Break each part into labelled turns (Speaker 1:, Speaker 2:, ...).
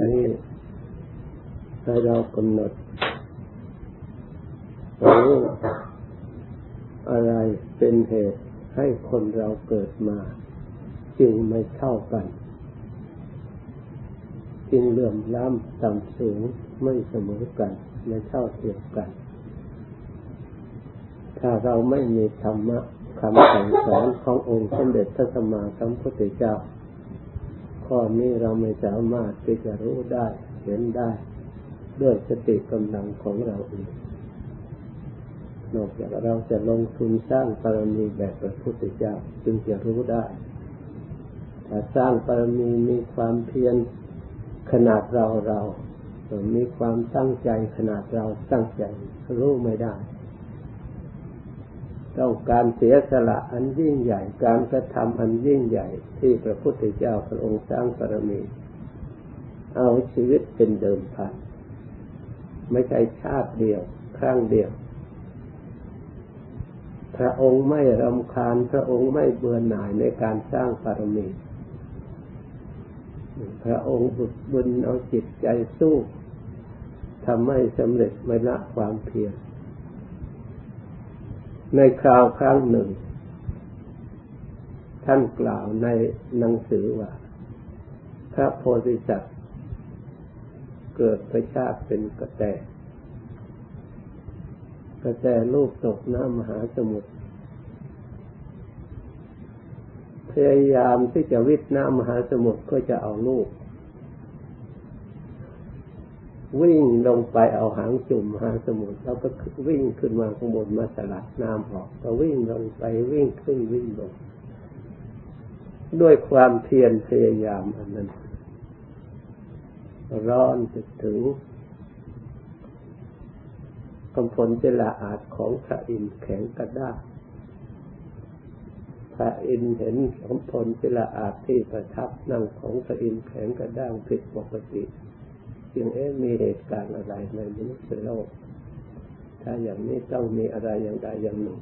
Speaker 1: นี้ให้เรากำหนดรู้อะไรเป็นเหตุให้คนเราเกิดมา จึงไม่เท่ากัน จึงเลื่อมล้ำต่ำสูงไม่เสมอกัน ไม่เท่าเทียมกัน ถ้าเราไม่มีธรรมะคำสั่งสอนขององค์สมเด็จพระสัมมาสัมพุทธเจ้า ข้อนี้เราไม่สามารถที่จะรู้ได้เห็นได้ ด้วยสติกำลังของเราเองนอกจากเราจะลงทุนสร้างปรมีแบบพระพุทธเจ้าจึงจะรู้ได้ถ้าสร้างปรมีมีความเพียรขนาดเราเรา มีความตั้งใจขนาดเราตั้งใจรู้ไม่ได้ ต้องการเสียสละอันยิ่งใหญ่ การกระทำอันยิ่งใหญ่ที่พระพุทธเจ้าพระองค์สร้างปรมี เอาชีวิตเป็นเดิมพัน ไม่ใช่ชาติเดียวครั้งเดียว พระองค์ไม่รำคาญพระองค์ไม่เบื่อหน่ายในการสร้างปรมี พระองค์บุกบุญเอาจิตใจสู้ทำให้สำเร็จไม่ละความเพียร ในคราวครั้งหนึ่ง ท่านกล่าวในหนังสือว่า พระโพธิสัตว์เกิดพระชาติเป็นกระแต กระแตลูกตกน้ำมหาสมุทรพยายามที่จะวิทย์น้ำมหาสมุทรก็จะเอาลูก วิ่งลงไปเอาหางจุ่มหาสมุทรแล้วก็วิ่งขึ้นมาข้างบนมาสลัดน้ำออกก็วิ่งลงไปวิ่งขึ้นวิ่งลงด้วยความเพียรพยายามอันนั้น ร้อนจถึงกำพลเจลาอาจของพระอินทร์แข็งกระด้างพระอินเห็นสมพลศิลาอาจที่ประทับนั่งของพระอินแข็งกระด้างผิดปกติ จึงเอ๊มีเหตุการณ์อะไรในมนุษย์โลก ถ้าอย่างนี้ต้องมีอะไรอย่างใดอย่างหนึ่ง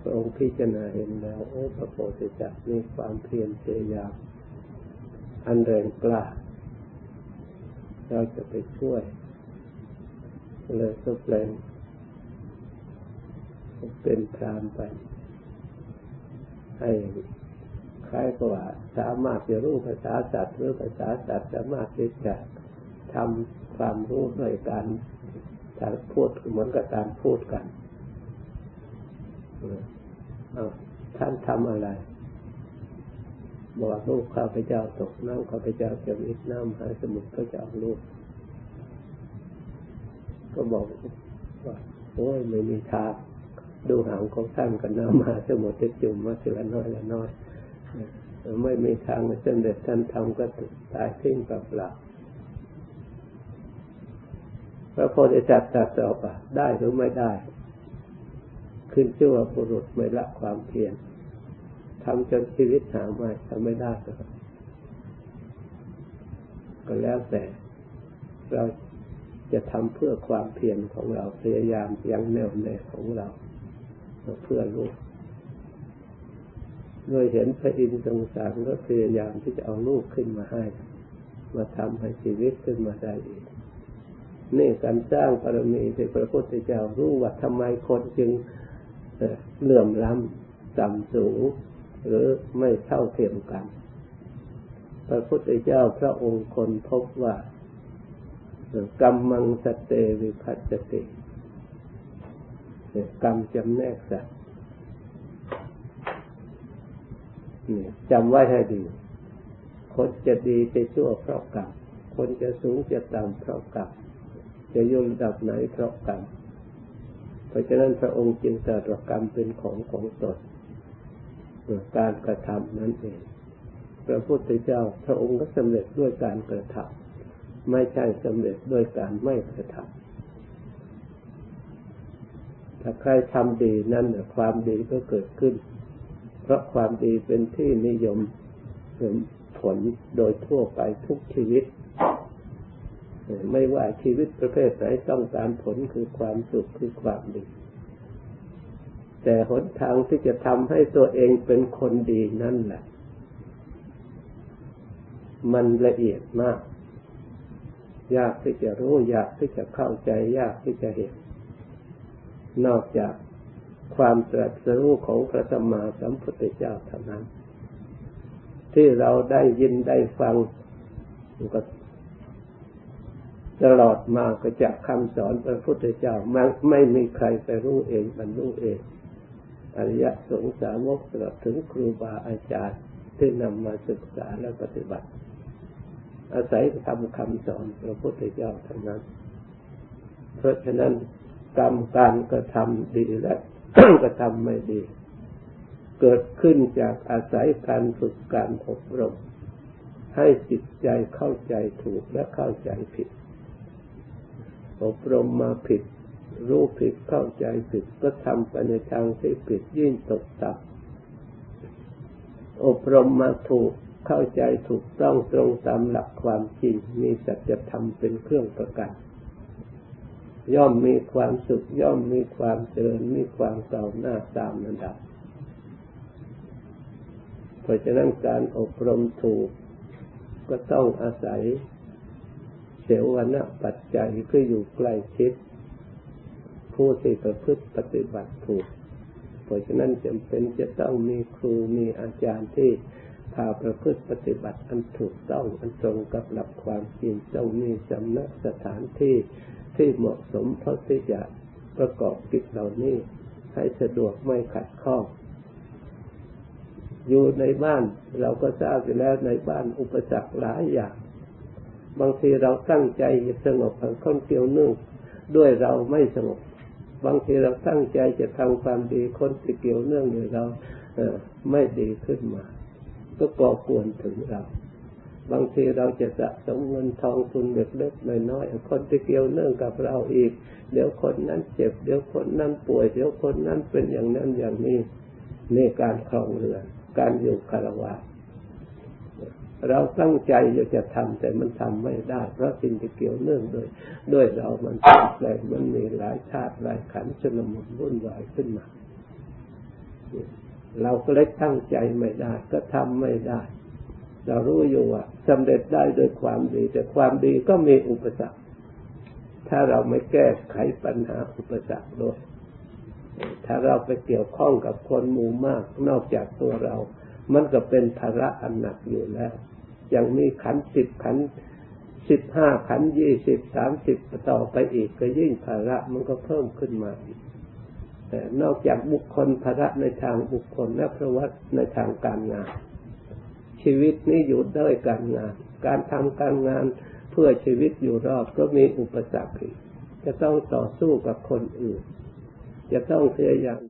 Speaker 1: พระองค์พิจารณาเห็นแล้ว โอ้พระโพธิสัตว์มีความเพียรพยายามอันแรงกล้าเราจะไปช่วย เลยก็แปลงเป็นพรามไป ให้ คล้ายกับว่าสามารถจะรู้ภาษาสัตว์หรือภาษาสัตว์สามารถที่จะทำความรู้ด้วยการการพูดเหมือนกับการพูดกันท่านทำอะไร บอกลูกข้าพเจ้าตกน้ำข้าพเจ้าจะวิทน้ำหายสมุทรก็จะเอาลูก ก็บอกว่าโอ้ยไม่มีทางดูหางของท่านกันน้ำมาสมุทรจุ่มมาเสือน้อยละน้อย ไม่มีทางเสด็จท่านทำก็ตายทิ้งเปล่าพระโพธิสัตว์ตรัสอบได้หรือไม่ได้ ขึ้นชื่อว่าบุรุษไม่ละความเพียรทำจนชีวิตหาไม่ทำไม่ได้ก็ก็แล้วแต่เราจะทำเพื่อความเพียรของเราพยายามยังแน่วแน่ของเรา เพื่อลูก โดยเห็นพระอินทร์สงสารก็พยายามที่จะเอาลูกขึ้นมาให้ มาทำให้ชีวิตขึ้นมาได้อีกนี่การสร้างปรมีที่พระพุทธเจ้ารู้ว่าทำไมคนจึงเหลื่อมล้ำต่ำสูง หรือไม่เท่าเทียมกัน พระพุทธเจ้าพระองค์คนพบว่ากรรมมังสเตวิพัจติกรรมจำแนกสัตว์ จำไว้ให้ดี คนจะดีจะชั่วเพราะกรรมคนจะสูงจะต่ำเพราะกรรมจะยุ่งดับไหนเพราะกรรมเพราะฉะนั้นพระองค์จึงตรัสว่ากรรมเป็นของของตนการกระทำนั้นเอง พระพุทธเจ้าพระองค์ก็สำเร็จด้วยการกระทำไม่ใช่สำเร็จด้วยการไม่กระทำถ้าใครทำดีนั่นความดีก็เกิดขึ้น ราะความดีเป็นที่นิยมเป็นผลโดยทั่วไปทุกชีวิต ไม่ว่าชีวิตประเภทไหนต้องการผลคือความสุขคือความดี แต่หนทางที่จะทำให้ตัวเองเป็นคนดีนั่นแหละ มันละเอียดมาก ยากที่จะรู้ ยากที่จะเข้าใจ ยากที่จะเห็น นอกจาก ความตรัสรู้ของพระสัมมาสัมพุทธเจ้าเท่านั้น ที่เราได้ยินได้ฟังก็ตลอดมาก็จากคำสอนพระพุทธเจ้าไม่ไม่มีใครไปรู้เองบรรลุเองอริยสงสาวกตลอดถึงครูบาอาจารย์ที่นำมาศึกษาและปฏิบัติ อาศัยทำคำสอนพระพุทธเจ้าเทั้งนั้น เพราะฉะนั้นกรรมการกระทำดีและ กระทำไม่ดี เกิดขึ้นจากอาศัยการฝึกการอบรม ให้จิตใจเข้าใจถูกและเข้าใจผิด อบรมมาผิด รู้ผิดเข้าใจผิดก็ทำไปในทางที่ผิดยิ่งตกต่ำอบรมมาถูกเข้าใจถูกต้องตรงตามหลักความจริงมีสัจธรรมเป็นเครื่องประกัน ย่อมมีความสุขย่อมมีความเจริญมีความก่าหน้าตามระดับ เพราะฉะนั้นการอบรมถูกก็ต้องอาศัยเสวนาปัจจัยคืออยู่ใกล้ชิด ผู้ที่ประพฤติปฏิบัติถูก เพราะฉะนั้นจำเป็นจะต้องมีครูมีอาจารย์ที่พาประพฤติปฏิบัติอันถูกต้องอันตรงกับหลักความจริงต้องมีสำนักสถานที่ ที่เหมาะสมเพราที่จะประกอบกิจเหล่านี้ให้สะดวกไม่ขัดข้องอยู่ในบ้านเราก็ทราบอยู่แล้วในบ้านอุปสรรคหลายอย่าง บางทีเราตั้งใจจะสงบคนเกี่ยวนึ่งด้วยเราไม่สงบบางทีเราตั้งใจจะทำความดีคนที่เกี่ยวเนื่องอยู่เราเอไม่ดีขึ้นมา ก็ก่อกวนถึงเรา บางทีเราจะสะสมเงินทองทุนเล็กๆน้อยๆคนที่เกี่ยวเนื่องกับเราอีก เดี๋ยวคนนั้นเจ็บ เดี๋ยวคนนั้นป่วย เดี๋ยวคนนั้นเป็นอย่างนั้นอย่างนี้นี่การครองเรือน การอยู่คารวะเราตั้งใจอยากจะทำแต่มันทำไม่ได้ เพราะสิ่งที่เกี่ยวเนื่องโดยด้วยเรามันเปลี่ยนแปลงมันมีหลายชาติหลายขันชนมุนวุ่นวายขึ้นมา เราก็เลยตั้งใจไม่ได้ ก็ทำไม่ได้ เรารู้อยู่ว่าสำเร็จได้ด้วยความดี แต่ความดีก็มีอุปสรรค ถ้าเราไม่แก้ไขปัญหาอุปสรรคด้วยถ้าเราไปเกี่ยวข้องกับคนหมู่มาก นอกจากตัวเรา มันก็เป็นภาระอันหนักอยู่แล้วย่างมีขันสิบขันสิบห้าขันยี่สิบสามสิบต่อไปอีกก็ยิ่งภาระมันก็เพิ่มขึ้นมาอีกแต่นอกจากบุคคลภาระในทางบุคคลและพระวัดในทางการงาน ชีวิตนี้อยู่ด้วยการงาน การทำการงานเพื่อชีวิตอยู่รอดก็มีอุปสรรคจะต้องต่อสู้กับคนอื่น จะต้องพยายาม